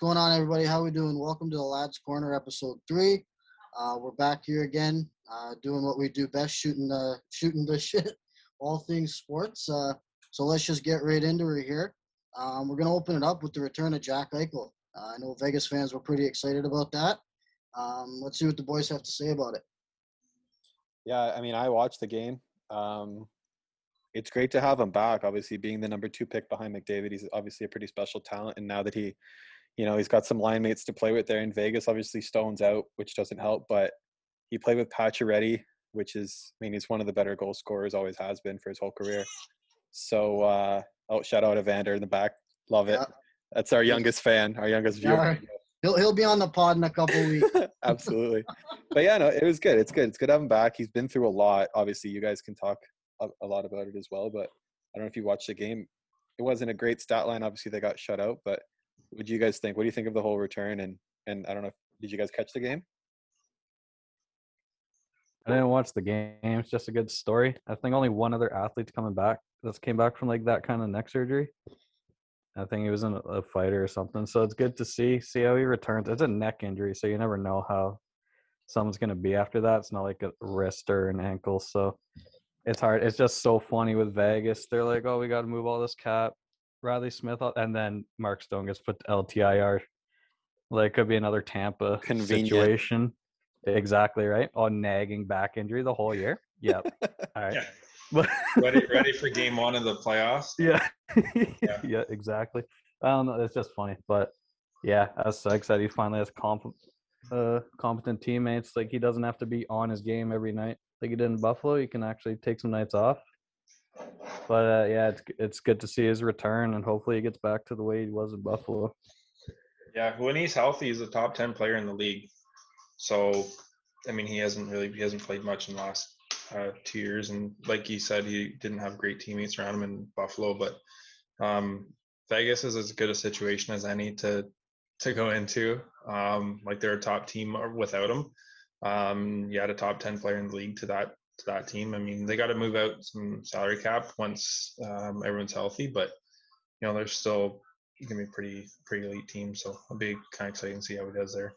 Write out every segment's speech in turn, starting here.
going on, everybody? How we doing? Welcome to the Lads Corner, episode three. Uh, we're back here again, uh, doing what we do best, shooting the shooting the shit, all things sports. Uh, so let's just get right into it here. Um, we're gonna open it up with the return of Jack Eichel. Uh, I know Vegas fans were pretty excited about that. Um, let's see what the boys have to say about it. Yeah, I mean, I watched the game. Um, it's great to have him back. Obviously, being the number two pick behind McDavid, he's obviously a pretty special talent. And now that he, you know, he's got some line mates to play with there in Vegas. Obviously, Stone's out, which doesn't help. But he played with Pacioretty, which is, I mean, he's one of the better goal scorers, always has been for his whole career. So, uh, oh, shout out Evander in the back, love it. Yeah. That's our youngest fan, our youngest viewer. Yeah. He'll he'll be on the pod in a couple weeks. Absolutely, but yeah, no, it was good. It's good. It's good to have him back. He's been through a lot. Obviously, you guys can talk a, a lot about it as well. But I don't know if you watched the game. It wasn't a great stat line. Obviously, they got shut out. But what do you guys think? What do you think of the whole return? And and I don't know. Did you guys catch the game? I didn't watch the game. It's just a good story. I think only one other athlete's coming back. That's came back from like that kind of neck surgery. I think he was in a fighter or something. So it's good to see see how he returns. It's a neck injury, so you never know how someone's gonna be after that. It's not like a wrist or an ankle. So it's hard. It's just so funny with Vegas. They're like, oh, we got to move all this cap. Reilly Smith, and then Mark Stone gets put to LTIR. Like, could be another Tampa Convenient. situation. Exactly right. On nagging back injury the whole year. Yep. All right. Yeah. ready, ready for game one of the playoffs. Yeah. yeah. yeah. Exactly. I don't know. It's just funny, but yeah, as Sykes said, he finally has comp- uh, competent teammates. Like he doesn't have to be on his game every night like he did in Buffalo. he can actually take some nights off. But uh, yeah, it's it's good to see his return, and hopefully he gets back to the way he was in Buffalo. Yeah, when he's healthy, he's a top ten player in the league. So, I mean, he hasn't really he hasn't played much in the last uh, two years, and like he said, he didn't have great teammates around him in Buffalo. But um, Vegas is as good a situation as any to to go into. Um, like they're a top team without him. Um, you add a top 10 player in the league to that to that team. I mean, they got to move out some salary cap once um, everyone's healthy, but you know, they're still gonna be pretty pretty elite team. So it'll be kind of exciting to see how he does there.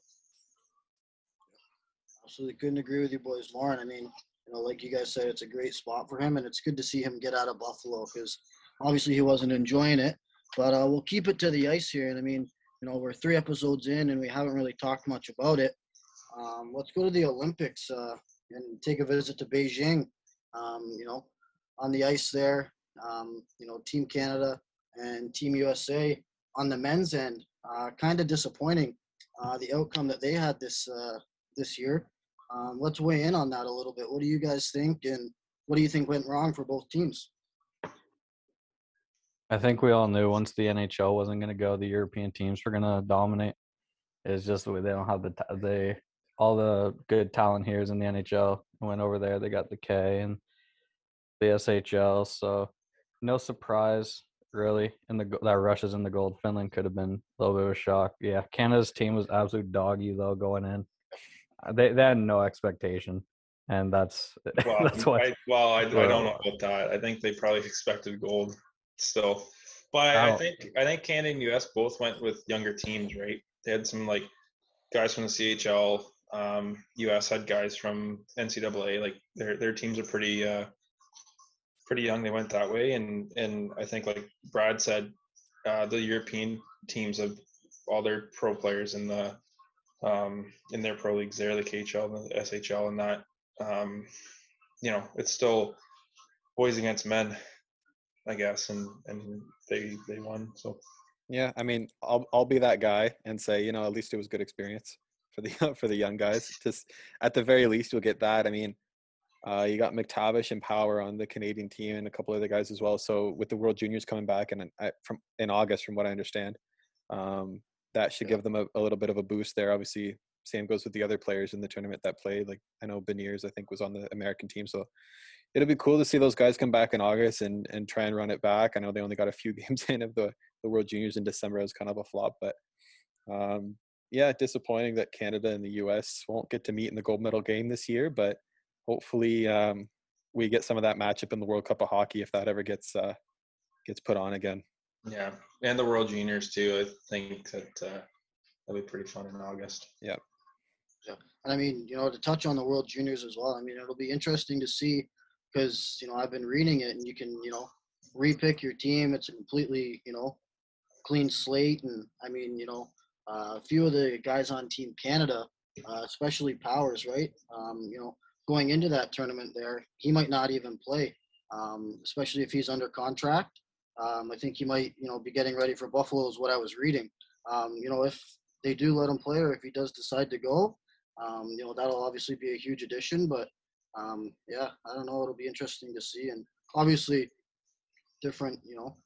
Absolutely couldn't agree with you boys more. And I mean, you know, like you guys said, it's a great spot for him, and it's good to see him get out of Buffalo because obviously he wasn't enjoying it. But uh, we'll keep it to the ice here. And I mean, you know, we're three episodes in, and we haven't really talked much about it. Um, let's go to the Olympics uh, and take a visit to Beijing. Um, you know, on the ice there, um, you know, Team Canada and Team USA on the men's end, uh, kind of disappointing. Uh, the outcome that they had this uh, this year. Um, let's weigh in on that a little bit. What do you guys think, and what do you think went wrong for both teams? I think we all knew once the NHL wasn't going to go, the European teams were going to dominate. It's just they don't have the they all the good talent here is in the NHL. I went over there, they got the K and the SHL. So no surprise really in the that rushes in the gold. Finland could have been a little bit of a shock. Yeah, Canada's team was absolute doggy though going in. Uh, they they had no expectation, and that's well, that's why. I, well, I, I don't know about that. I think they probably expected gold still, but I, I think I think Canada and US both went with younger teams, right? They had some like guys from the CHL um, US had guys from NCAA. Like their their teams are pretty uh, pretty young. They went that way, and and I think like Brad said, uh, the European teams have all their pro players in the um, in their pro leagues there, the KHL the SHL, and that um, you know it's still boys against men, I guess, and and they they won. So yeah, I mean, I'll I'll be that guy and say, you know, at least it was good experience for the for the young guys. Just at the very least, you'll get that. I mean, uh, you got McTavish and Power on the Canadian team, and a couple other guys as well. So with the World Juniors coming back and from in August, from what I understand, um, that should give them a, a, little bit of a boost there. Obviously, same goes with the other players in the tournament that played. Like I know Beniers, I think, was on the American team, so it'll be cool to see those guys come back in August and and try and run it back. I know they only got a few games in of the the World Juniors in December. It was kind of a flop, but um, yeah, disappointing that Canada and the U.S. won't get to meet in the gold medal game this year, but hopefully um, we get some of that matchup in the World Cup of Hockey if that ever gets uh, gets put on again. Yeah, and the World Juniors too. I think that uh, that'll be pretty fun in August. Yeah. Yeah, and I mean, you know, to touch on the World Juniors as well. I mean, it'll be interesting to see because you know I've been reading it, and you can you know repick your team. It's a completely you know clean slate, and I mean, you know, a few of the guys on Team Canada, uh, especially Powers, right? Um, you know, going into that tournament there, he might not even play, um, especially if he's under contract. Um, I think he might, you know, be getting ready for Buffalo, is what I was reading. Um, you know, if they do let him play, or if he does decide to go, um, you know, that'll obviously be a huge addition. But um, yeah, I don't know. It'll be interesting to see, and obviously, different, you know,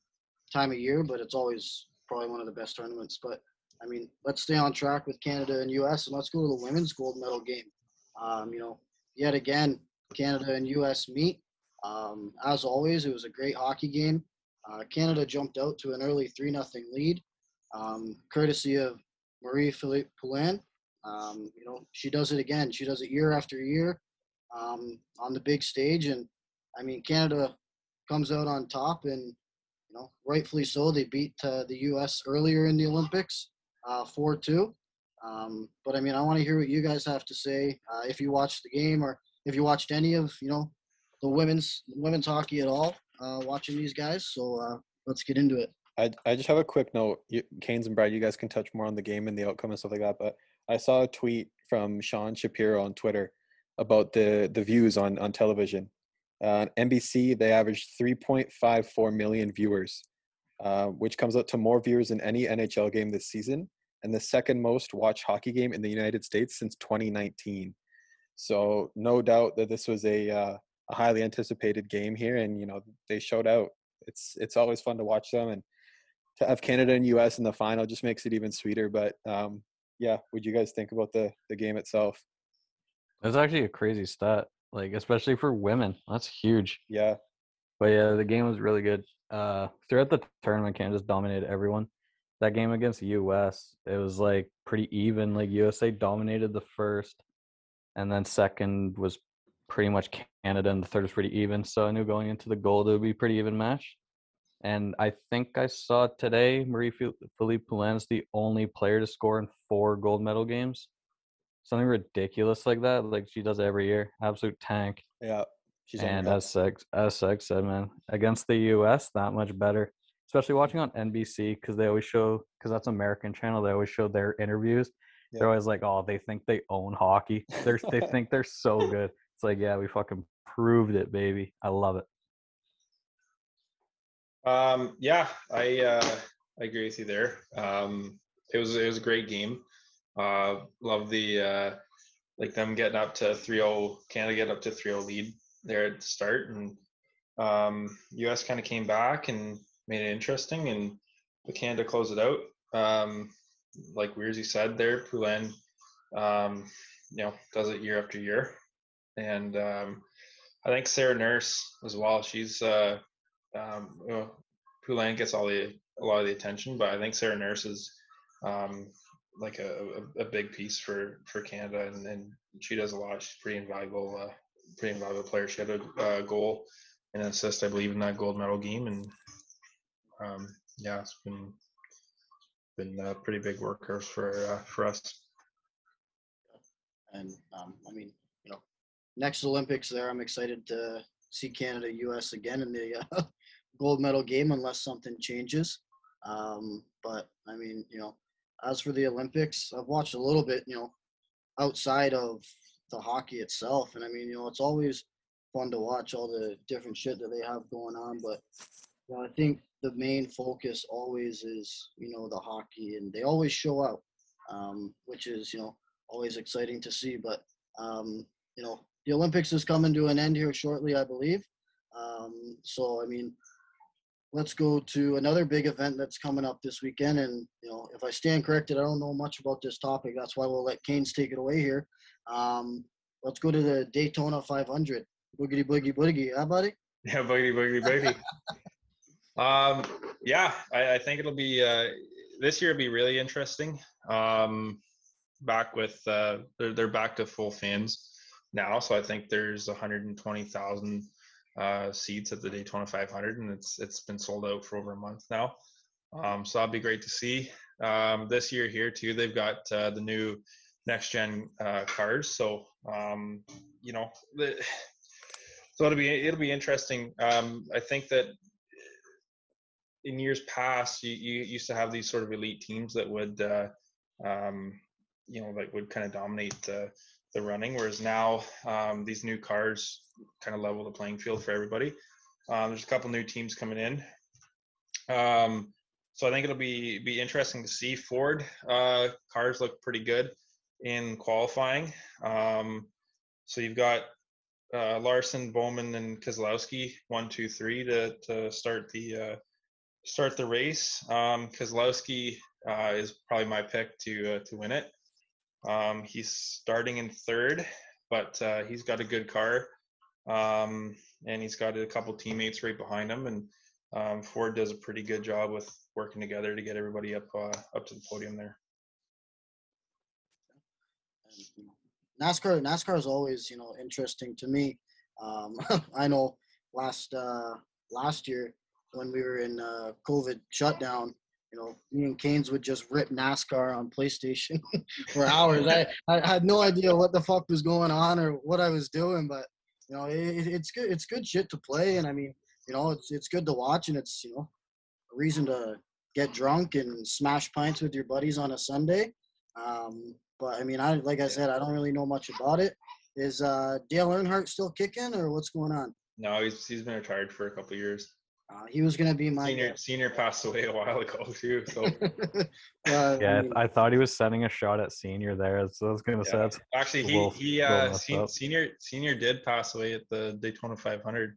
time of year, but it's always probably one of the best tournaments. But I mean, let's stay on track with Canada and U.S. and let's go to the women's gold medal game. Um, you know, yet again, Canada and U.S. meet. Um, as always, it was a great hockey game. Uh, Canada jumped out to an early three nothing lead, um, courtesy of Marie Philip Poulin. Um, you know, she does it again. She does it year after year um, on the big stage, and I mean, Canada comes out on top, and you know, rightfully so. They beat uh, the U.S. earlier in the Olympics, uh, four two. Um, but I mean, I want to hear what you guys have to say. Uh, if you watched the game, or if you watched any of you know the women's women's hockey at all, uh, watching these guys. So uh, let's get into it. I, I just have a quick note. You, Canes and Brad, you guys can touch more on the game and the outcome and stuff like that. But I saw a tweet from Sean Shapiro on Twitter about the the views on on television. Uh, NBC they averaged 3.54 million viewers, uh, which comes out to more viewers than any NHL game this season, and the second most watched hockey game in the United States since 2019. So no doubt that this was a uh, a highly anticipated game here, and you know they showed out. It's it's always fun to watch them, and to have Canada and US in the final just makes it even sweeter. But um, yeah, what do you guys think about the the game itself? That's actually a crazy stat, like especially for women. That's huge. Yeah, But yeah, the game was really good. Uh, throughout the tournament, Canada just dominated everyone. That game against the U.S., it was like pretty even. Like USA dominated the first, and then second was pretty much Canada, and the third was pretty even. So I knew going into the gold it would be a pretty even match. And I think I saw today Marie Philip Poulin is the only player to score in four gold medal games. Something ridiculous like that. Like she does every year. Absolute tank. yeah. She's and as Seg, as Seg said, man, against the U.S., that much better. Especially watching on NBC because they always show because that's American channel. They always show their interviews. Yeah. They're always like, "Oh, they think they own hockey. They're they think they're so good." It's like, yeah, we fucking proved it, baby. I love it. Um, yeah, I uh, I agree with you there. Um, it was it was a great game. Uh, love the uh, like them getting up to 3-0, Canada get up to 3-0 lead there at the start, and um, U.S. kind of came back and made it interesting, and the Canada closed it out. Um, like Weirzy said there, Poulin, um, you know, does it year after year, and um, I think Sarah Nurse as well. She's uh, um, you know, Poulin gets all the a lot of the attention, but I think Sarah Nurse is um, like a, a, a big piece for for Canada, and, and she does a lot. She's pretty invaluable, uh, pretty invaluable player. She had a uh, goal and an assist, I believe, in that gold medal game, and um, yeah, it's been been a pretty big workhorse for uh, for us. And um, I mean, you know, next Olympics there, I'm excited to see Canada, U.S. again in the uh, gold medal game, unless something changes. Um, but I mean, you know, as for the Olympics, I've watched a little bit, you know, outside of the hockey itself, and I mean, you know, it's always fun to watch all the different shit that they have going on. But you know, I think the main focus always is, you know, the hockey, and they always show out, um, which is, you know, always exciting to see. But um, you know, the Olympics is coming to an end here shortly, I believe. Um, so I mean, let's go to another big event that's coming up this weekend. And you know, if I stand corrected, I don't know much about this topic. That's why we'll let Canes take it away here. Um, let's go to the Daytona 500. Boogity boogie boogie, huh, buddy? Yeah, boogity boogity boogity. um, yeah, I, I think it'll be uh, this year. Will be really interesting. Um, back with uh, they're they're back to full fans now, so I think there's 120,000 uh, seats at the Daytona 500, and it's it's been sold out for over a month now. Um, so that'll be great to see. Um, this year here too, they've got uh, the new next gen uh, cars. So um, you know, the, so it'll be it'll be interesting. Um, I think that in years past, you, you used to have these sort of elite teams that would, uh, um, you know, like would kind of dominate the the running. Whereas now, um, these new cars kind of level the playing field for everybody. Um, there's a couple new teams coming in. Um, so I think it'll be be interesting to see. Ford uh, cars look pretty good in qualifying. Um, so you've got uh, Larson, Bowman, and Keselowski one, two, three to to start the uh, start the race. Um, Keselowski uh, is probably my pick to uh, to win it. Um, he's starting in third, but uh, he's got a good car, um, and he's got a couple teammates right behind him. And um, Ford does a pretty good job with working together to get everybody up uh, up to the podium there. NASCAR NASCAR is always you know interesting to me. Um, I know last uh, last year when we were in uh, COVID shutdown, you know, me and Canes would just rip NASCAR on PlayStation for hours. I, I had no idea what the fuck was going on or what I was doing, but you know, it, it's good. It's good shit to play, and I mean, you know, it's it's good to watch, and it's you know, a reason to get drunk and smash pints with your buddies on a Sunday. Um, but I mean, I like I said, I don't really know much about it. Is uh, Dale Earnhardt still kicking, or what's going on? No, he's he's been retired for a couple years. Uh, he was gonna be my senior. Senior passed away a while ago too. So uh, Yeah, I mean, I, I thought he was sending a shot at senior there. So I was gonna say that's actually, he little- he uh, sen- senior senior did pass away at the Daytona 500.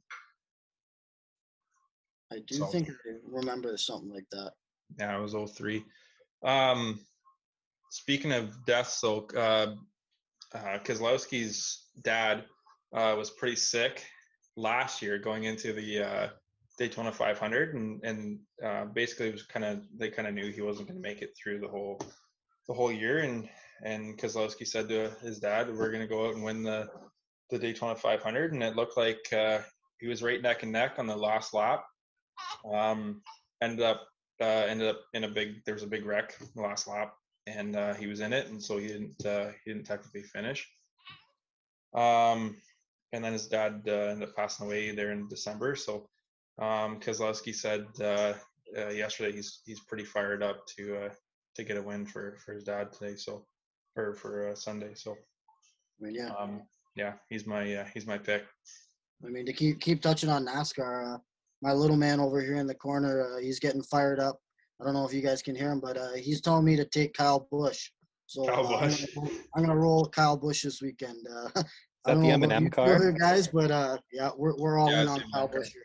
I do So- think I remember something like that. Yeah, it was 03. Um, speaking of deaths, though, uh, uh, Keselowski's dad uh, was pretty sick last year going into the uh, Daytona 500, and and uh, basically it was kind of they kind of knew he wasn't going to make it through the whole the whole year, and and Keselowski said to his dad, "We're going to go out and win the the Daytona 500," and it looked like uh, he was right neck and neck on the last lap. Um, ended up uh, ended up in a big there was a big wreck last lap and uh, he was in it and so he didn't uh, he didn't technically finish um and then his dad uh, ended up passing away there in december so um keselowski said uh, uh, yesterday he's he's pretty fired up to uh to get a win for for his dad today so or for uh, sunday so I mean, yeah. um yeah he's my uh, he's my pick I mean, to keep keep touching on NASCAR, uh, my little man over here in the corner, uh, he's getting fired up. I don't know if you guys can hear him, but uh, he's telling me to take Kyle Busch. So Kyle uh, I'm gonna- I'm gonna roll Kyle Busch this weekend. Uh, Is I that don't the know about M&M you car? other guys, but uh, yeah, we're we're all Yeah, in on M&M Kyle car. Busch here.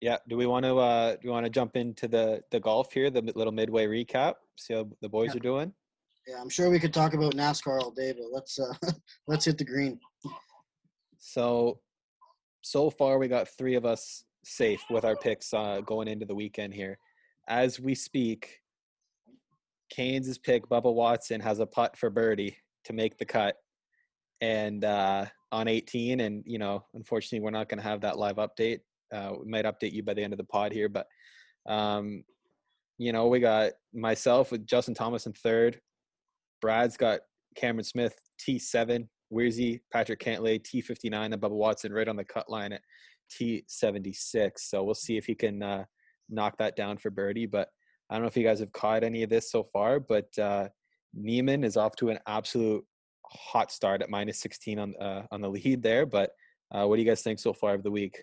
Yeah. Do we want to uh do we want to jump into the the golf here, the little midway recap? See how the boys Yeah. are doing? Yeah, I'm sure we could talk about NASCAR all day, but let's uh, let's hit the green. So so far we got three of us safe with our picks uh, going into the weekend here. As we speak, Keynes' pick, Bubba Watson, has a putt for birdie to make the cut, and uh, on 18. And you know, unfortunately, we're not going to have that live update. Uh, we might update you by the end of the pod here, but um, you know, we got myself with Justin Thomas in third. Brad's got Cameron Smith T7, Weirzy, Patrick Cantlay T59, and Bubba Watson right on the cut line at T76. So we'll see if he can uh, knock that down for birdie. But I don't know if you guys have caught any of this so far, but uh, Niemann is off to an absolute hot start at minus 16 on uh, on the lead there. But uh, what do you guys think so far of the week?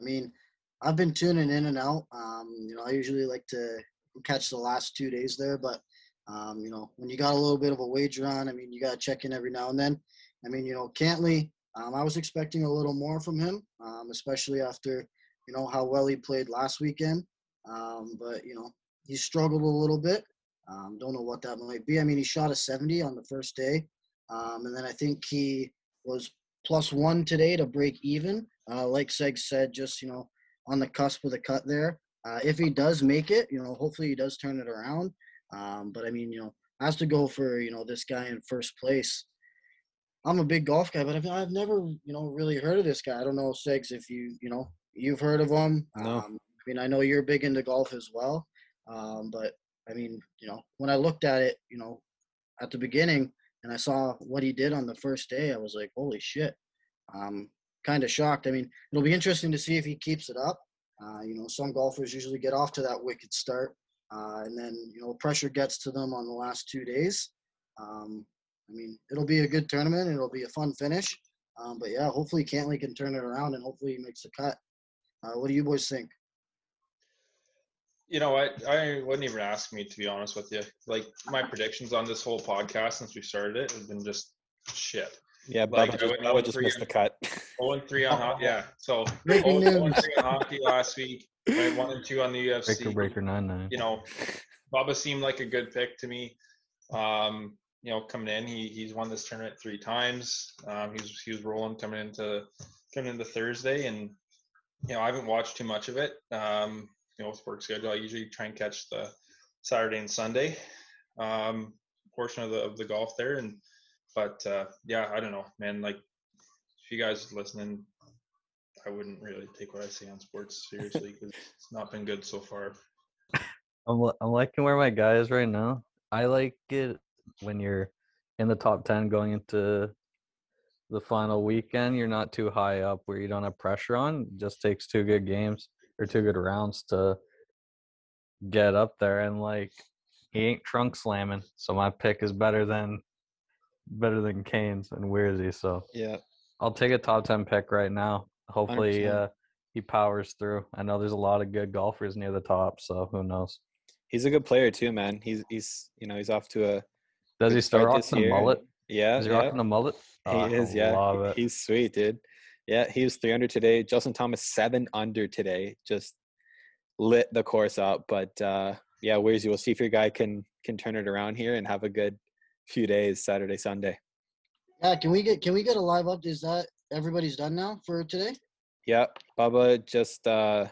I mean, I've been tuning in and out. Um, you know, I usually like to catch the last two days there, but um, you know, when you got a little bit of a wager on, I mean, you got to check in every now and then. I mean, you know, Cantlay, um, I was expecting a little more from him, um, especially after you know how well he played last weekend. Um, but you know, he struggled a little bit. Um, don't know what that might be. I mean, he shot a 70 on the first day, um, and then I think he was plus one today to break even. Uh, like Seg said, just you know, on the cusp of the cut there. Uh, if he does make it, you know, hopefully he does turn it around. Um, but I mean, you know, has to go for you know this guy in first place. I'm a big golf guy, but I've, I've never, you know, really heard of this guy. I don't know, Segs, if you, you know, you've heard of him. No. Um, I mean, I know you're big into golf as well. Um, but I mean, you know, when I looked at it, you know, at the beginning and I saw what he did on the first day, I was like, holy shit. Um, kind of shocked. I mean, it'll be interesting to see if he keeps it up. Uh, you know, some golfers usually get off to that wicked start, uh, and then you know pressure gets to them on the last two days. Um, I mean, it'll be a good tournament. It'll be a fun finish. Um, but yeah, hopefully Cantlay can turn it around, and hopefully he makes the cut. Uh, what do you boys think? You know what? I wouldn't even ask me to be honest with you. Like my predictions on this whole podcast since we started it have been just shit. Yeah, Like, Bubba I just, went Bubba just for missed the cut. 0 and 3 on hockey. Yeah. So 0 and 3 on hockey last week. Went 1 and 2 on the UFC. Breaker breaker nine nine. You know, Bubba seemed like a good pick to me. Um, you know, coming in, he he's won this tournament three times. Um, he was he was rolling coming into coming into Thursday, and you know, I haven't watched too much of it. Um, you know, with work schedule, I usually try and catch the Saturday and Sunday um, portion of the of the golf there, and but uh, yeah, I don't know, man. Like, if you guys listening, I wouldn't really take what I say on sports seriously because it's not been good so far. I'm I'm liking where my guy is right now. I like it when you're in the top ten going into the final weekend. You're not too high up where you don't have pressure on. It just takes two good games or two good rounds to get up there. And like he ain't trunk slamming, so my pick is better than better than Kane's and Weirzy. So yeah, I'll take a top ten pick right now. Hopefully, 100%. uh, he powers through. I know there's a lot of good golfers near the top, so who knows? he's a good player too, man. He's he's you know he's off to a Does he start this the mullet? Yeah, Is he yeah. rocking the mullet? Oh, He is, yeah. He's sweet, dude. Yeah, he was three under today. Justin Thomas seven under today. Just lit the course up. But uh yeah, where's you? We'll see if your guy can can turn it around here and have a good few days, Saturday, Sunday. Yeah, can we get can we get a live update? Is that everybody's done now for today? Yeah, Bubba just uh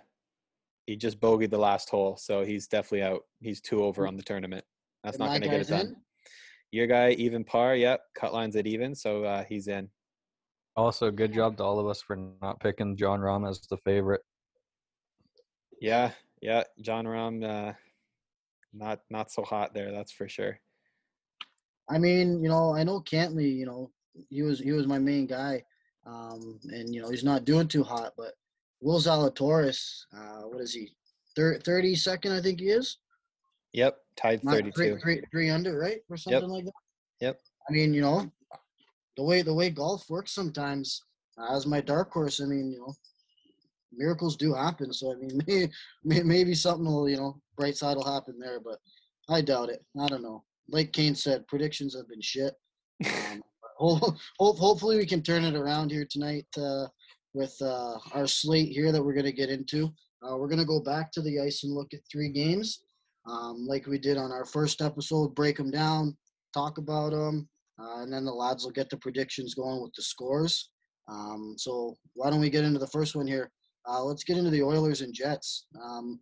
he just bogeyed the last hole, so he's definitely out. He's two over on the tournament. That's And not gonna get it done. in? Your guy even par, yep. Cut lines at even, so uh he's in. Also, good job to all of us for not picking Jon Rahm as the favorite. Yeah, yeah. Jon Rahm, uh, not not so hot there. That's for sure. I mean, you know, I know Cantlay, you know, he was he was my main guy. Um, and you know, he's not doing too hot, but Will Zalatoris, uh, what is he? Thir- 32nd, I think he is. Yep, tied Not- thirty-two. Three, three, three under, right? Or something like that. Yep. I mean, you know, the way the way golf works sometimes, uh, as my dark horse, I mean, you know, miracles do happen. So I mean, may, may, maybe something will, you know, bright side will happen there, but I doubt it. I don't know. Like Kane said, predictions have been shit. Um, ho- ho- hopefully, we can turn it around here tonight uh, with uh, our slate here that we're going to get into. Uh, we're going to go back to the ice and look at three games, um, like we did on our first episode. Break them down, talk about them, uh, and then the lads will get the predictions going with the scores. Um, so why don't we get into the first one here? Uh, let's get into the Oilers and Jets. Um,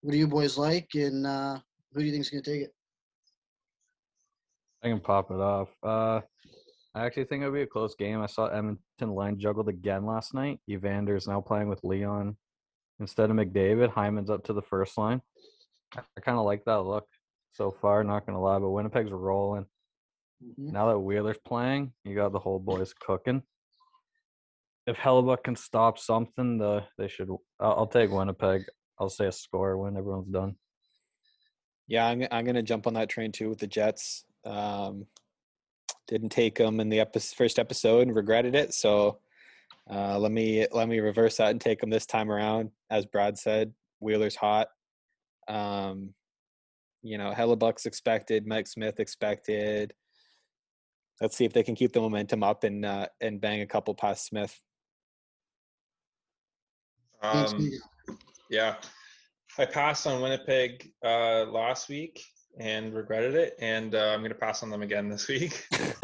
what do you boys like, and uh, who do you think is going to take it? I can pop it off. Uh, I actually think it'll be a close game. I saw Edmonton line juggled again last night. Evander is now playing with Leon instead of McDavid. Hyman's up to the first line. I, kind of like that look so far. Not gonna lie, but Winnipeg's rolling. Mhm. Now that Wheeler's playing, you got the whole boys cooking. If Hellebuyck can stop something, the they should. I'll, I'll take Winnipeg. I'll say a score when everyone's done. Yeah, I'm I'm gonna jump on that train too with the Jets. Um, didn't take them in the epi- first episode and regretted it. So uh, let me let me reverse that and take them this time around. As Brad said, Wheeler's hot. Um, you know, Hellebuyck's expected, Mike Smith expected. Let's see if they can keep the momentum up and uh, and bang a couple past Smith. Um, yeah, I passed on Winnipeg uh, last week and regretted it, and uh, I'm going to pass on them again this week.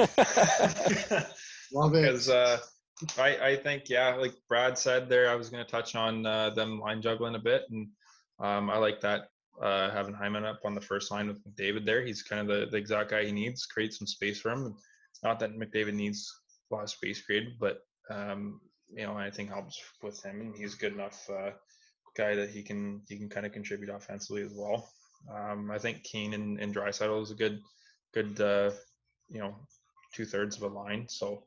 Love it. because uh, I, I think yeah, like Brad said there, I was going to touch on uh, them line juggling a bit, and um, I like that uh, having Hyman up on the first line with David there. He's kind of the, the exact guy he needs, create some space for him. Not that McDavid needs a lot of space created, but um, you know anything helps with him, and he's good enough uh, guy that he can he can kind of contribute offensively as well. Um, I think Kane and, and Draisaitl is a good good uh, you know two thirds of a line. So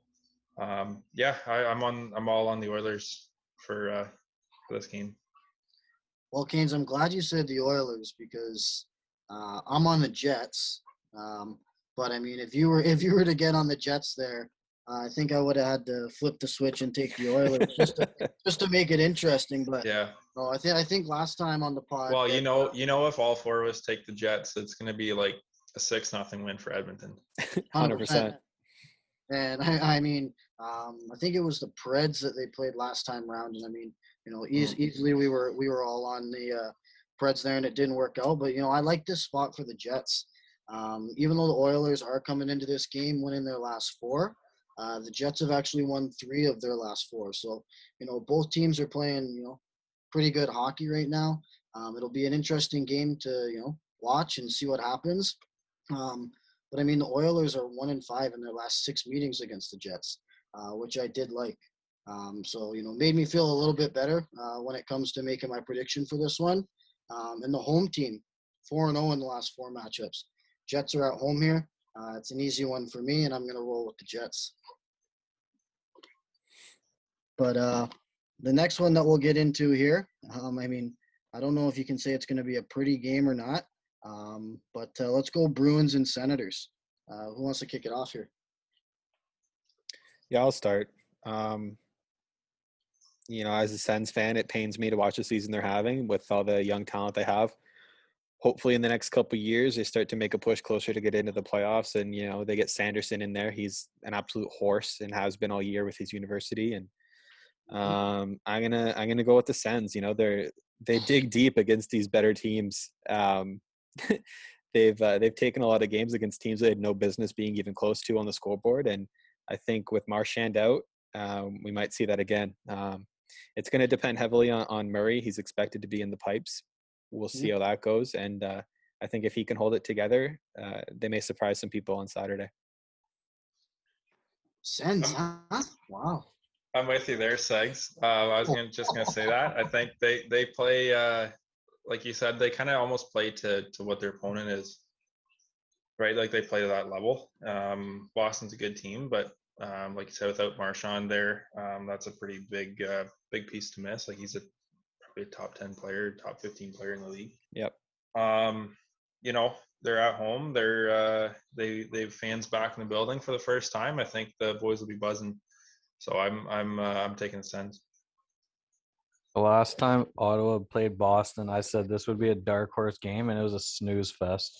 um, yeah, I, I'm on I'm all on the Oilers for uh, for this game. Well, Canes, I'm glad you said the Oilers because uh, I'm on the Jets. Um, but I mean, if you were if you were to get on the Jets there, uh, I think I would have had to flip the switch and take the Oilers just to, just to make it interesting. But Yeah. no, I think I think last time on the pod. Well, you that- know, you know, if all four of us take the Jets, it's going to be like a six nothing win for Edmonton. Hundred percent. And I, I mean, um, I think it was the Preds that they played last time round, and I mean, you know, eas- easily we were we were all on the uh, Preds there, and it didn't work out. But you know, I like this spot for the Jets. Um, even though the Oilers are coming into this game winning their last four, uh, the Jets have actually won three of their last four. So you know, both teams are playing you know pretty good hockey right now. Um, it'll be an interesting game to you know watch and see what happens. Um, but I mean, the Oilers are one in five in their last six meetings against the Jets, uh, which I did like. Um, so you know, made me feel a little bit better uh, when it comes to making my prediction for this one. Um, and the home team, four and zero in the last four matchups. Jets are at home here. Uh, it's an easy one for me, and I'm gonna roll with the Jets. But uh, the next one that we'll get into here, um, I mean, I don't know if you can say it's going to be a pretty game or not. Um, but uh, let's go Bruins and Senators. Uh, who wants to kick it off here? Yeah, I'll start. Um, you know, as a Sens fan, it pains me to watch the season they're having with all the young talent they have. Hopefully, in the next couple of years, they start to make a push closer to get into the playoffs, and you know they get Sanderson in there. He's an absolute horse and has been all year with his university. And um, I'm gonna I'm gonna go with the Sens. You know, they're they dig deep against these better teams. Um, they've uh, they've taken a lot of games against teams they had no business being even close to on the scoreboard, and I think with Marchand out, um, we might see that again. Um, it's going to depend heavily on, on Murray. He's expected to be in the pipes. We'll see how that goes, and uh, I think if he can hold it together, uh, they may surprise some people on Saturday. Sens, Um, huh? Wow. I'm with you there, Segs. Uh, I was gonna, just going to say that. I think they they play, uh, like you said, they kind of almost play to to what their opponent is, right? Like they play to that level. Um, Boston's a good team, but um, like you said, without Marchand there, um, that's a pretty big uh, big piece to miss. Like he's a probably a top ten player, top fifteen player in the league. Yep. Um, you know, they're at home. They're uh, they they've fans back in the building for the first time. I think the boys will be buzzing. So I'm I'm uh, I'm taking the Sens. The last time Ottawa played Boston, I said this would be a dark horse game, and it was a snooze fest.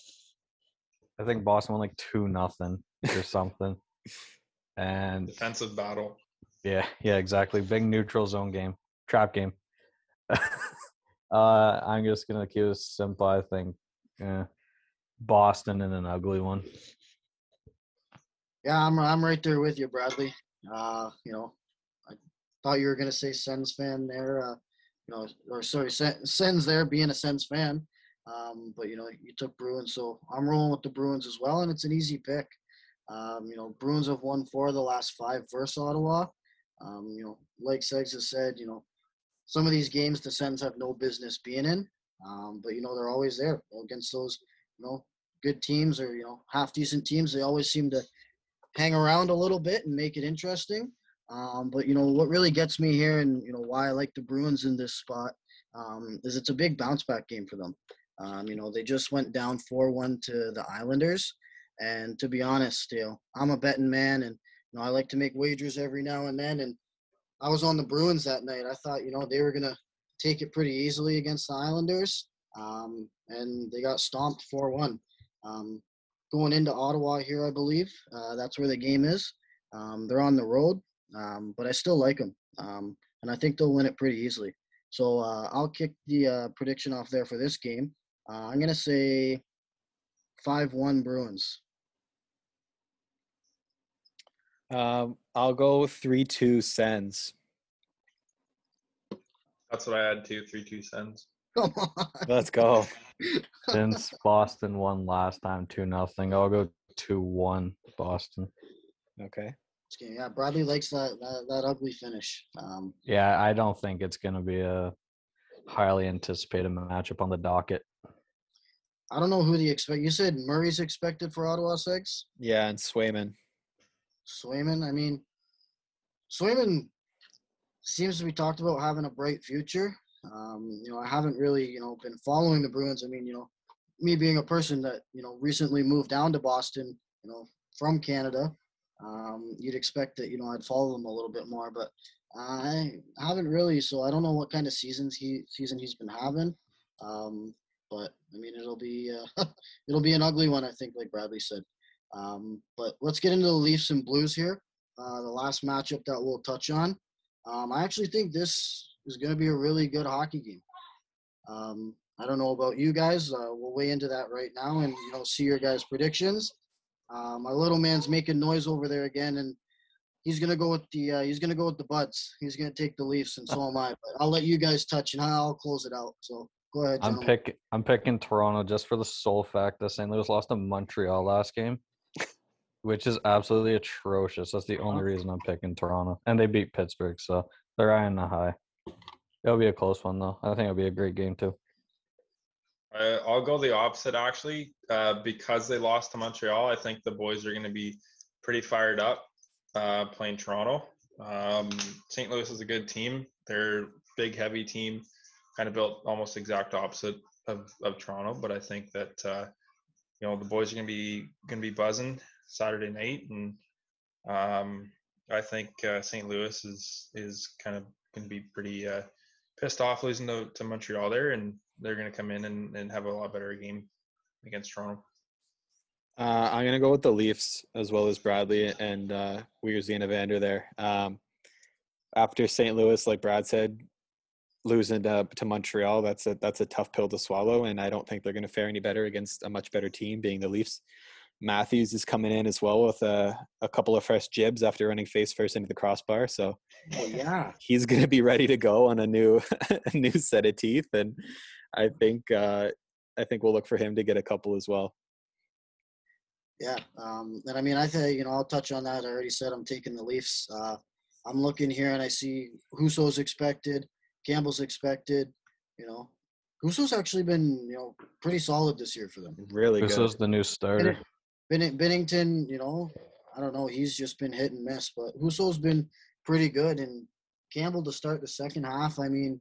I think Boston won like two nothing or something. And Defensive battle. yeah, yeah, exactly. Big neutral zone game, trap game. uh, I'm just gonna keep it simple. I think Boston and an ugly one. Yeah, I'm I'm right there with you, Bradley. Uh, you know, I thought you were gonna say Sens fan there. Uh, you know, or sorry, Sens there being a Sens fan. Um, but you know, you took Bruins, so I'm rolling with the Bruins as well, and it's an easy pick. Um, you know, Bruins have won four of the last five versus Ottawa. Um, you know, like Segs has said, you know, some of these games the Sens have no business being in. Um, but you know, they're always there against those, you know, good teams or you know, half decent teams. They always seem to hang around a little bit and make it interesting. Um, but you know what really gets me here, and you know why I like the Bruins in this spot, um, is it's a big bounce back game for them. Um, you know they just went down four one to the Islanders, and to be honest, you know I'm a betting man, and you know I like to make wagers every now and then. And I was on the Bruins that night. I thought you know they were gonna take it pretty easily against the Islanders, um, and they got stomped four one. Um, going into Ottawa here, I believe. Uh, that's where the game is. Um, they're on the road, um, but I still like them, um, and I think they'll win it pretty easily. So uh, I'll kick the uh, prediction off there for this game. Uh, I'm gonna say five-one Bruins. Um, I'll go three-two Sens. That's what I had too. Three two Sens. Come on. Let's go. Since Boston won last time two nothing, I'll go two one Boston. Okay. Yeah, Bradley likes that that, that ugly finish. Um, Yeah, I don't think it's going to be a highly anticipated matchup on the docket. I don't know who the expect. You said Murray's expected for Ottawa Segs. Yeah, and Swayman. Swayman. I mean, Swayman seems to be talked about having a bright future. Um, you know, I haven't really, you know, been following the Bruins. I mean, you know, me being a person that you know recently moved down to Boston, you know, from Canada, um, you'd expect that you know I'd follow them a little bit more, but I haven't really. So I don't know what kind of seasons he season he's been having. Um, but I mean, it'll be uh, it'll be an ugly one, I think, like Bradley said. Um, but let's get into the Leafs and Blues here. Uh, the last matchup that we'll touch on. Um, I actually think this is going to be a really good hockey game. Um, I don't know about you guys. Uh, we'll weigh into that right now and you know see your guys' predictions. Uh, my little man's making noise over there again, and he's gonna go with the uh, he's gonna go with the Buds. He's gonna take the Leafs, and so am I. But I'll let you guys touch, and I'll close it out. So go ahead. I'm gentlemen. pick I'm picking Toronto just for the sole fact that St. Louis lost to Montreal last game, which is absolutely atrocious. That's the only reason I'm picking Toronto, and they beat Pittsburgh, so they're eyeing the high. It'll be a close one though. I think it'll be a great game too. Uh, I'll go the opposite actually, uh, because they lost to Montreal. I think the boys are going to be pretty fired up uh, playing Toronto. Um, St. Louis is a good team. They're big, heavy team, kind of built almost exact opposite of, of Toronto. But I think that uh, you know the boys are going to be going to be buzzing Saturday night, and um, I think uh, St. Louis is is kind of going to be pretty uh, pissed off losing to, to Montreal there, and they're going to come in and, and have a lot better game against Toronto. Uh, I'm gonna go with the Leafs as well as Bradley and uh, Weersy and Evander there. Um, after St. Louis, like Brad said, losing to, to Montreal, that's a that's a tough pill to swallow, and I don't think they're going to fare any better against a much better team, being the Leafs. Matthews is coming in as well with a, a couple of fresh jibs after running face first into the crossbar, so Oh yeah. he's going to be ready to go on a new a new set of teeth, and I think uh, I think we'll look for him to get a couple as well. Yeah, um, and I mean, I think you know I'll touch on that. I already said I'm taking the Leafs. Uh, I'm looking here and I see Husso's expected, Campbell's expected. You know, Husso's actually been you know pretty solid this year for them. Really This good. is the new starter. Benning- Binnington, you know, I don't know, he's just been hit and miss, but Husso's been pretty good. And Campbell to start the second half, I mean,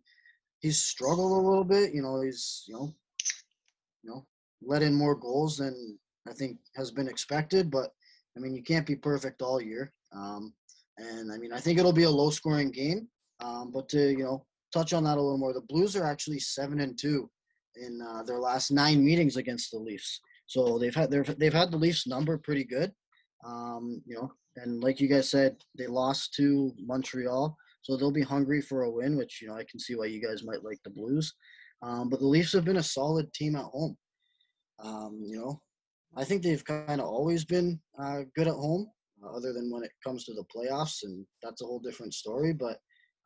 he's struggled a little bit. You know, he's you know, you know, let in more goals than I think has been expected. But I mean, you can't be perfect all year. Um, and I mean, I think it'll be a low-scoring game. Um, but to you know touch on that a little more, the Blues are actually seven and two in uh, their last nine meetings against the Leafs. So they've had they've they've had the Leafs number pretty good. Um, you know, and like you guys said, they lost to Montreal, so they'll be hungry for a win, which you know I can see why you guys might like the Blues. Um, but the Leafs have been a solid team at home. Um, you know, I think they've kind of always been uh, good at home, uh, other than when it comes to the playoffs, and that's a whole different story. But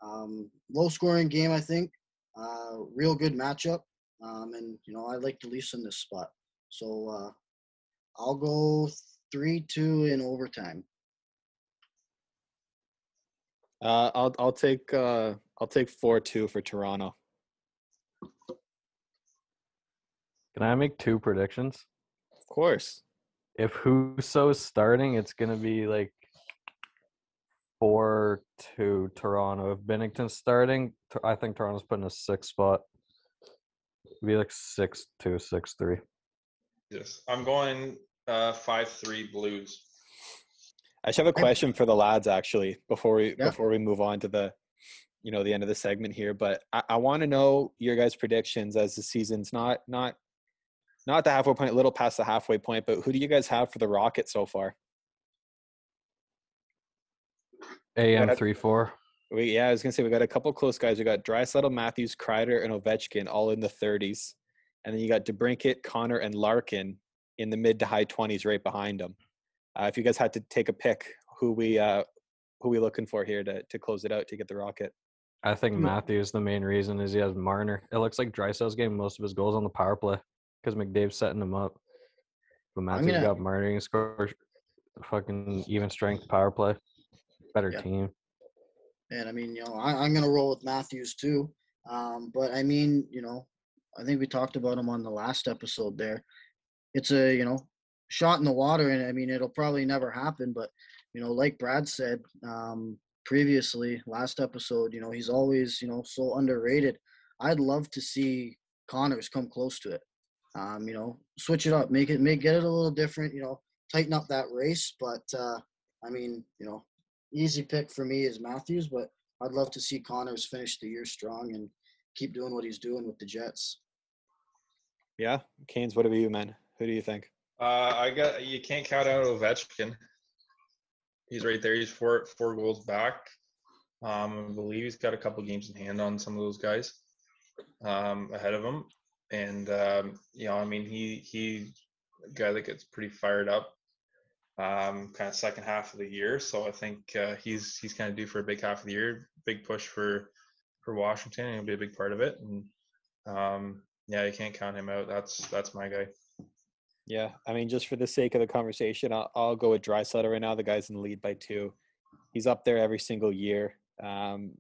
um, low scoring game, I think. Uh, real good matchup, um, and you know I like the Leafs in this spot. So uh, I'll go three-two in overtime. Uh, I'll I'll take uh, I'll take four two for Toronto. Can I make two predictions? Of course. If Husso is starting, it's gonna be like four to Toronto. If Binnington's starting, I think Toronto's putting a six spot. It'd be like six two, six three. Yes, I'm going uh, five three Blues. I just have a question for the lads actually before we Yeah. before we move on to the you know the end of the segment here. But I, I want to know your guys' predictions as the season's not not not the halfway point, a little past the halfway point. But who do you guys have for the Rocket so far? AM three four. We, yeah, I was gonna say we got a couple close guys. We got Draisaitl, Matthews, Kreider, and Ovechkin all in the 30s, and then you got DeBrincat, Connor, and Larkin in the mid to high 20s, right behind them. Uh, if you guys had to take a pick, who we uh, who we looking for here to to close it out to get the Rocket? I think Mm. Matthews the main reason is he has Marner. It looks like Draisaitl's getting most of his goals on the power play because McDave's setting him up. But Matthews gonna- got Marner and score fucking even strength power play, better Yeah. team. And I mean, you know, I, I'm gonna roll with Matthews too. Um, but I mean, you know, I think we talked about him on the last episode there. It's a, you know, shot in the water, and I mean, it'll probably never happen. But you know, like Brad said um, previously, last episode, you know, he's always, you know, so underrated. I'd love to see Connors come close to it. Um, you know, switch it up, make it, make get it a little different. You know, tighten up that race. But uh, I mean, you know, easy pick for me is Matthews, but I'd love to see Connors finish the year strong and keep doing what he's doing with the Jets. Yeah, Canes. What about you, man? Who do you think? Uh, I got you can't count out Ovechkin. He's right there. He's four four goals back. Um, I believe he's got a couple games in hand on some of those guys um, ahead of him, and um, you know, I mean, he he a guy that gets pretty fired up, um, kind of second half of the year. So I think uh, he's he's kind of due for a big half of the year. Big push for for Washington, and he'll be a big part of it. And um, yeah, you can't count him out. That's that's my guy. Yeah, I mean, just for the sake of the conversation, I'll, I'll go with Draisaitl right now. The guy's in the lead by two. He's up there every single year. Um,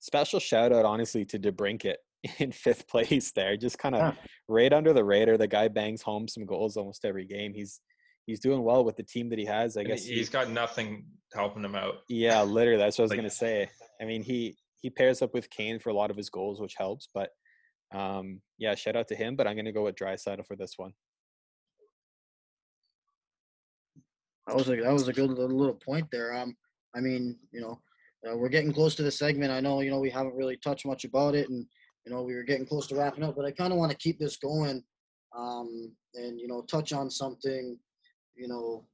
special shout out, honestly, to DeBrincat in fifth place there. Just kind of Yeah. right under the radar. The guy bangs home some goals almost every game. He's he's doing well with the team that he has. I And guess he- he's got nothing helping him out. Yeah, literally. That's what I was Like- gonna say. I mean, he he pairs up with Kane for a lot of his goals, which helps. But um, yeah, shout out to him. But I'm gonna go with Draisaitl for this one. That was a that was a good little, little point there. Um, I mean, you know, uh, we're getting close to the segment. I know, you know, we haven't really touched much about it, and you know, we were getting close to wrapping up. But I kind of want to keep this going, um, and you know, touch on something. You know,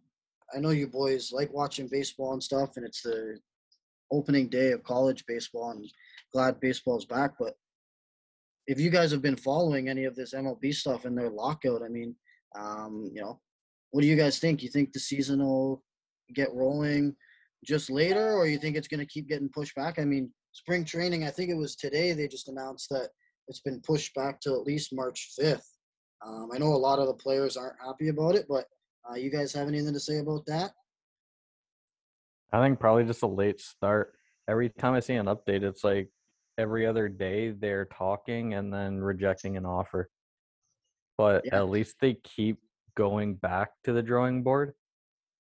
I know you boys like watching baseball and stuff, and it's the opening day of college baseball, and glad baseball's back. But if you guys have been following any of this MLB stuff and their lockout, I mean, um, you know, what do you guys think? You think the season will get rolling just later, or you think it's going to keep getting pushed back? I mean, spring training, I think it was today they just announced that it's been pushed back to at least March 5th. Um, I know a lot of the players aren't happy about it, but uh, you guys have anything to say about that? I think probably just a late start. Every time I see an update, it's like every other day they're talking and then rejecting an offer. But Yeah. at least they keep going back to the drawing board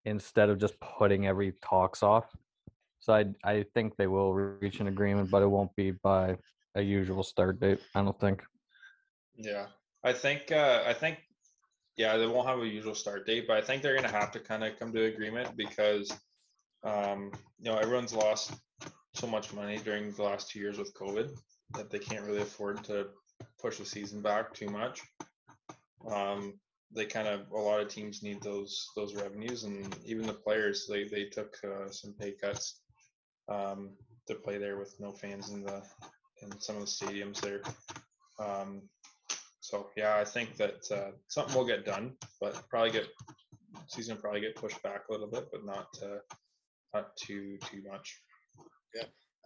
instead of just putting every talks off. So I I think they will reach an agreement, but it won't be by a usual start date. I don't think. Yeah, I think uh, I think yeah they won't have a usual start date, but I think they're gonna have to kind of come to agreement because um, you know everyone's lost so much money during the last two years with COVID that they can't really afford to push the season back too much. Um, they kind of a lot of teams need those those revenues, and even the players they they took uh, some pay cuts um, to play there with no fans in the in some of the stadiums there. Um, so yeah, I think that uh, something will get done, but probably get season probably get pushed back a little bit, but not uh, not too too much.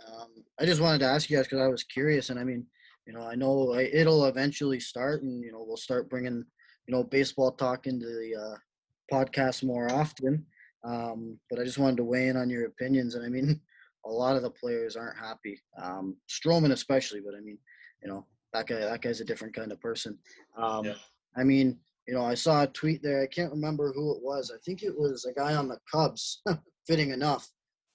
Um, I just wanted to ask you guys because I was curious, and I mean, you know, I know I- it'll eventually start, and you know, we'll start bringing, you know, baseball talk into the uh, podcast more often. Um, but I just wanted to weigh in on your opinions, and I mean, a lot of the players aren't happy. Um, Stroman especially, but I mean, you know, that guy, that guy's a different kind of person. Um, Yeah. I mean, you know, I saw a tweet there. I can't remember who it was. I think it was a guy on the Cubs. fitting enough,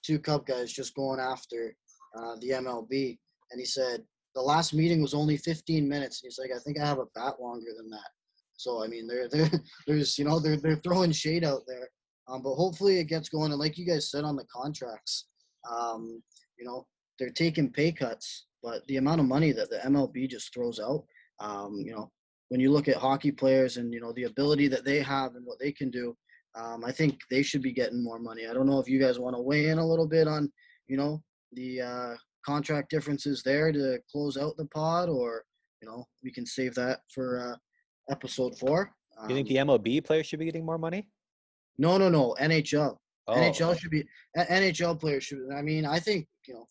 two Cub guys just going after uh, the MLB, and he said the last meeting was only 15 minutes. And He's like, I think I have a bat longer than that. So I mean, they're, they're there's you know they're they're throwing shade out there, um, but hopefully it gets going. And like you guys said on the contracts, um, you know they're taking pay cuts, but the amount of money that the MLB just throws out, um, you know, when you look at hockey players and you know the ability that they have and what they can do, um, I think they should be getting more money. I don't know if you guys want to weigh in a little bit on, you know, the uh, contract differences there to close out the pod, or you know, we can save that for uh, episode four. You think Um, the MLB players should be getting more money? no, no, no. NHL. Oh, NHL should be NHL players should. I mean, I think you know,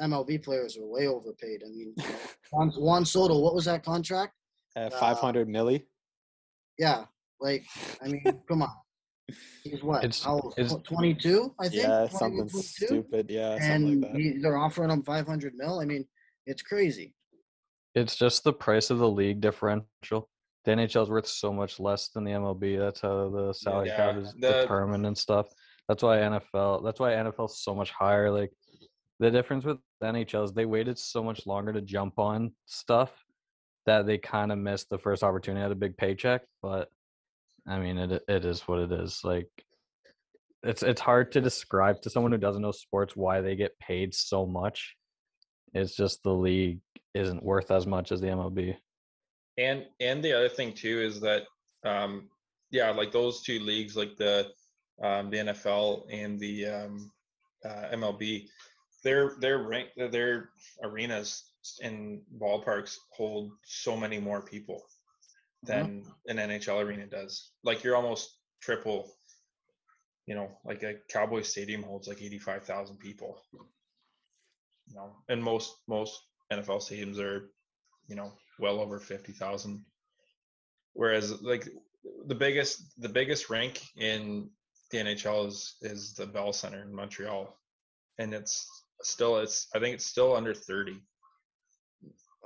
MLB players are way overpaid. I mean, you know, Juan, Juan Soto, what was that contract? uh, 500 milli. Yeah, like I mean, come on. He's what? It's- how, it's- 22, I think. yeah, 22, something 22? stupid. Yeah, And something like that. he, they're offering him 500 mil. I mean, it's crazy. It's just the price of the league differential. The NHL is worth so much less than the MLB. That's how the salary cap is the- determined and stuff. That's why NFL. That's why NFL is so much higher. Like the difference with the NHL is they waited so much longer to jump on stuff that they kind of missed the first opportunity at a big paycheck. But I mean, it it is what it is. Like it's it's hard to describe to someone who doesn't know sports why they get paid so much. It's just the league isn't worth as much as the MLB. And and the other thing too is that um yeah, like those two leagues, like the um the NFL and the um uh, MLB, their their rank their arenas and ballparks hold so many more people than an NHL arena does. Like you're almost triple. You know, like a Cowboy Stadium holds like eighty five thousand people. You know, and most most NFL stadiums are, you know, well over fifty thousand. Whereas like the biggest the biggest rink in the NHL is is the Bell Center in Montreal, and it's still it's I think it's still under thirty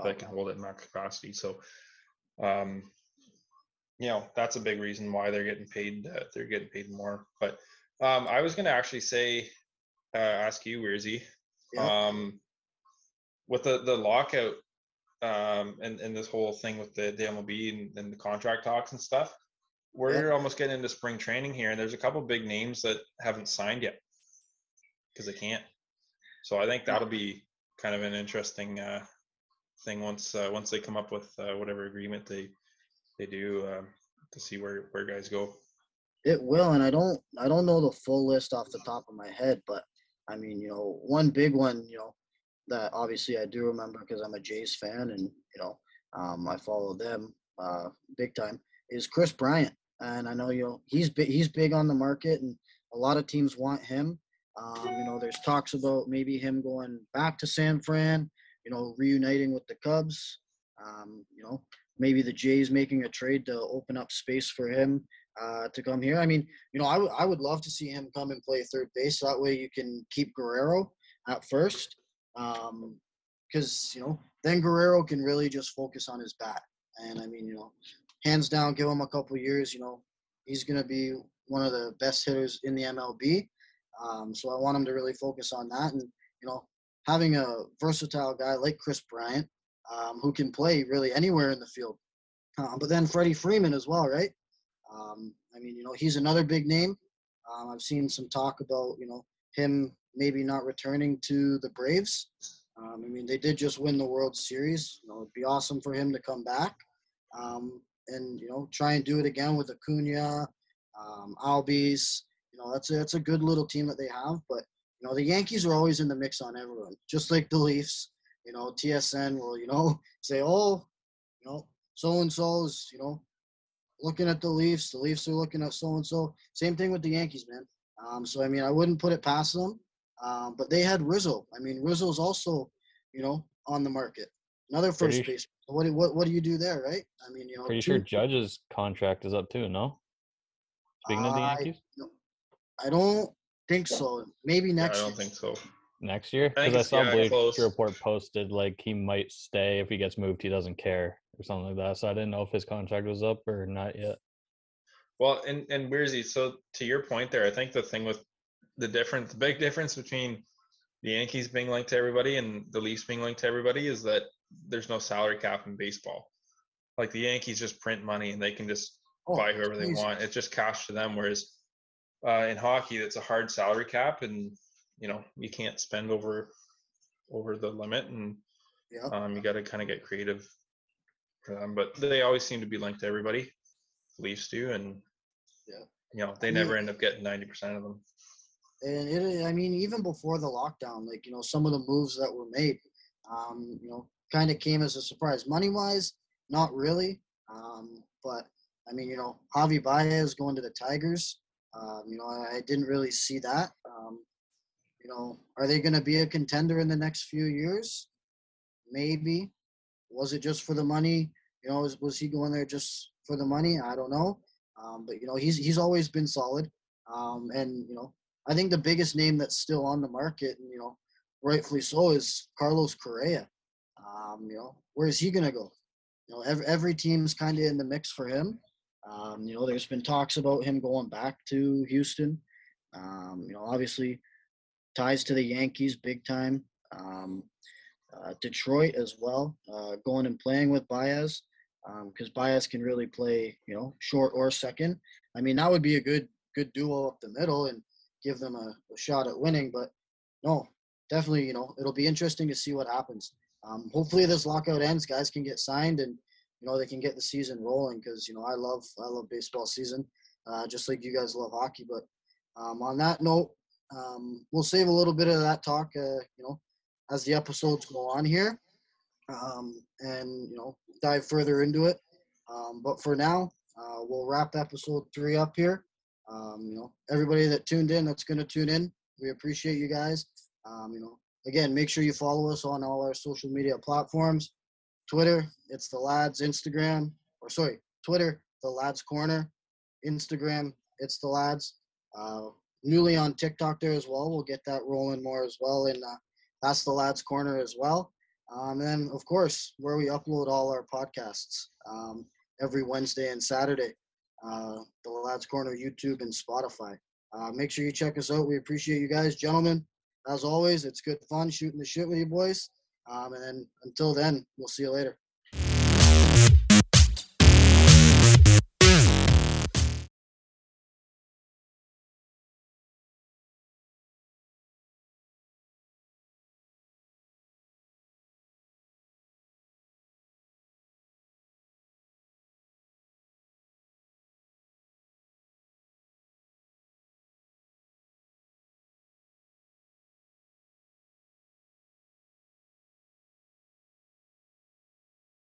that can hold it in that capacity. So, um, you know that's a big reason why they're getting paid. Uh, they're getting paid more. But um, I was going to actually say, uh, ask you, Weirzy, Yeah. um, with the the lockout um, and and this whole thing with the, the MLB and, and the contract talks and stuff. We're almost getting into spring training here, and there's a couple big names that haven't signed yet because they can't. So I think that'll be kind of an interesting uh, thing once uh, once they come up with uh, whatever agreement they they do um, to see where where guys go. It will, and I don't I don't know the full list off the top of my head, but I mean, you know, one big one, you know, that obviously I do remember because I'm a Jays fan and you know, um, I follow them uh, big time is Kris Bryant, and I know you know he's big he's big on the market, and a lot of teams want him. Um, you know, there's talks about maybe him going back to San Fran, you know, reuniting with the Cubs. Um, you know, maybe the Jays making a trade to open up space for him uh, to come here. I mean, you know, I would I would love to see him come and play third base. That way you can keep Guerrero at first, because you know then Guerrero can really just focus on his bat. And I mean, you know, hands down, give him a couple years. You know, he's gonna be one of the best hitters in the MLB. Um, so I want him to really focus on that, and you know, having a versatile guy like Kris Bryant, um, who can play really anywhere in the field. Um, but then Freddie Freeman as well, right? Um, I mean, you know, he's another big name. Um, I've seen some talk about, you know, him maybe not returning to the Braves. Um, I mean, they did just win the World Series. You know, it'd be awesome for him to come back um, and you know try and do it again with Acuna, um, Albies. You know, that's a, that's a good little team that they have. But you know, the Yankees are always in the mix on everyone, just like the Leafs. You know, TSN will you know say, oh, you know, so and so is you know looking at the Leafs. The Leafs are looking at so and so. Same thing with the Yankees, man. Um, so I mean, I wouldn't put it past them. Um, but they had Rizzo. I mean, Rizzo's also, you know, on the market. Another first Pretty- base. What do what what do you do there, right? I mean, you know, Pretty two- sure Judge's contract is up too. No. Speaking of the I- Yankees, I don't think so. Maybe next. Yeah, I don't year. think so. Next year, because I, it's- saw yeah, Bleacher close. Report posted like he might stay if he gets moved. He doesn't care or something like that. So I didn't know if his contract was up or not yet. Well, and and Weirzy, so to your point there, I think the thing with the difference, the big difference between the Yankees being linked to everybody and the Leafs being linked to everybody is that there's no salary cap in baseball. Like the Yankees just print money and they can just Oh, buy whoever they want. It's just cash to them. Whereas uh, in hockey, it's a hard salary cap, and you know you can't spend over over the limit, and Yeah. um, you got to kind of get creative them. But they always seem to be linked to everybody. Leafs do, and Yeah. you know they I never mean- end up getting ninety percent of them. And it, I mean, even before the lockdown, like you know, some of the moves that were made, um, you know, kind of came as a surprise. Money wise, not really. Um, but I mean, you know, Javi Baez going to the Tigers. Um, you know, I, I didn't really see that. You know, are they going to be a contender in the next few years? Maybe. Was it just for the money? You know, was, was he going there just for the money? I don't know. Um, but you know, he's he's always been solid. Um, and you know, I think the biggest name that's still on the market, and you know, rightfully so, is Carlos Correa. Um, you know, where is he gonna go? You know, every every team's kind of in the mix for him. Um, you know, there's been talks about him going back to Houston. Um, you know, obviously ties to the Yankees big time. Um, uh, Detroit as well, uh, going and playing with Baez because um, Baez can really play, you know, short or second. I mean, that would be a good good duo up the middle and give them a, a shot at winning. But no, definitely, you know, it'll be interesting to see what happens. Um, hopefully, this lockout ends. Guys can get signed and you know they can get the season rolling because you know I love I love baseball season, uh, just like you guys love hockey. But um, on that note, um, we'll save a little bit of that talk, uh, you know, as the episodes go on here, um, and you know, dive further into it. Um, but for now, uh, we'll wrap episode three up here. Um, you know, everybody that tuned in, that's going to tune in, we appreciate you guys. Um, you know, again, make sure you follow us on all our social media platforms. Twitter, it's the lads. Instagram, or sorry, Twitter, the lads corner. Instagram, it's the lads. Uh, newly on TikTok there as well. We'll get that rolling more as well. And uh, that's the lads corner as well. Um, and then of course where we upload all our podcasts um, every Wednesday and Saturday. Uh, the lads corner, YouTube and Spotify. Uh, make sure you check us out. We appreciate you guys, gentlemen. As always, it's good fun shooting the shit with you boys. Um, and until then, we'll see you later.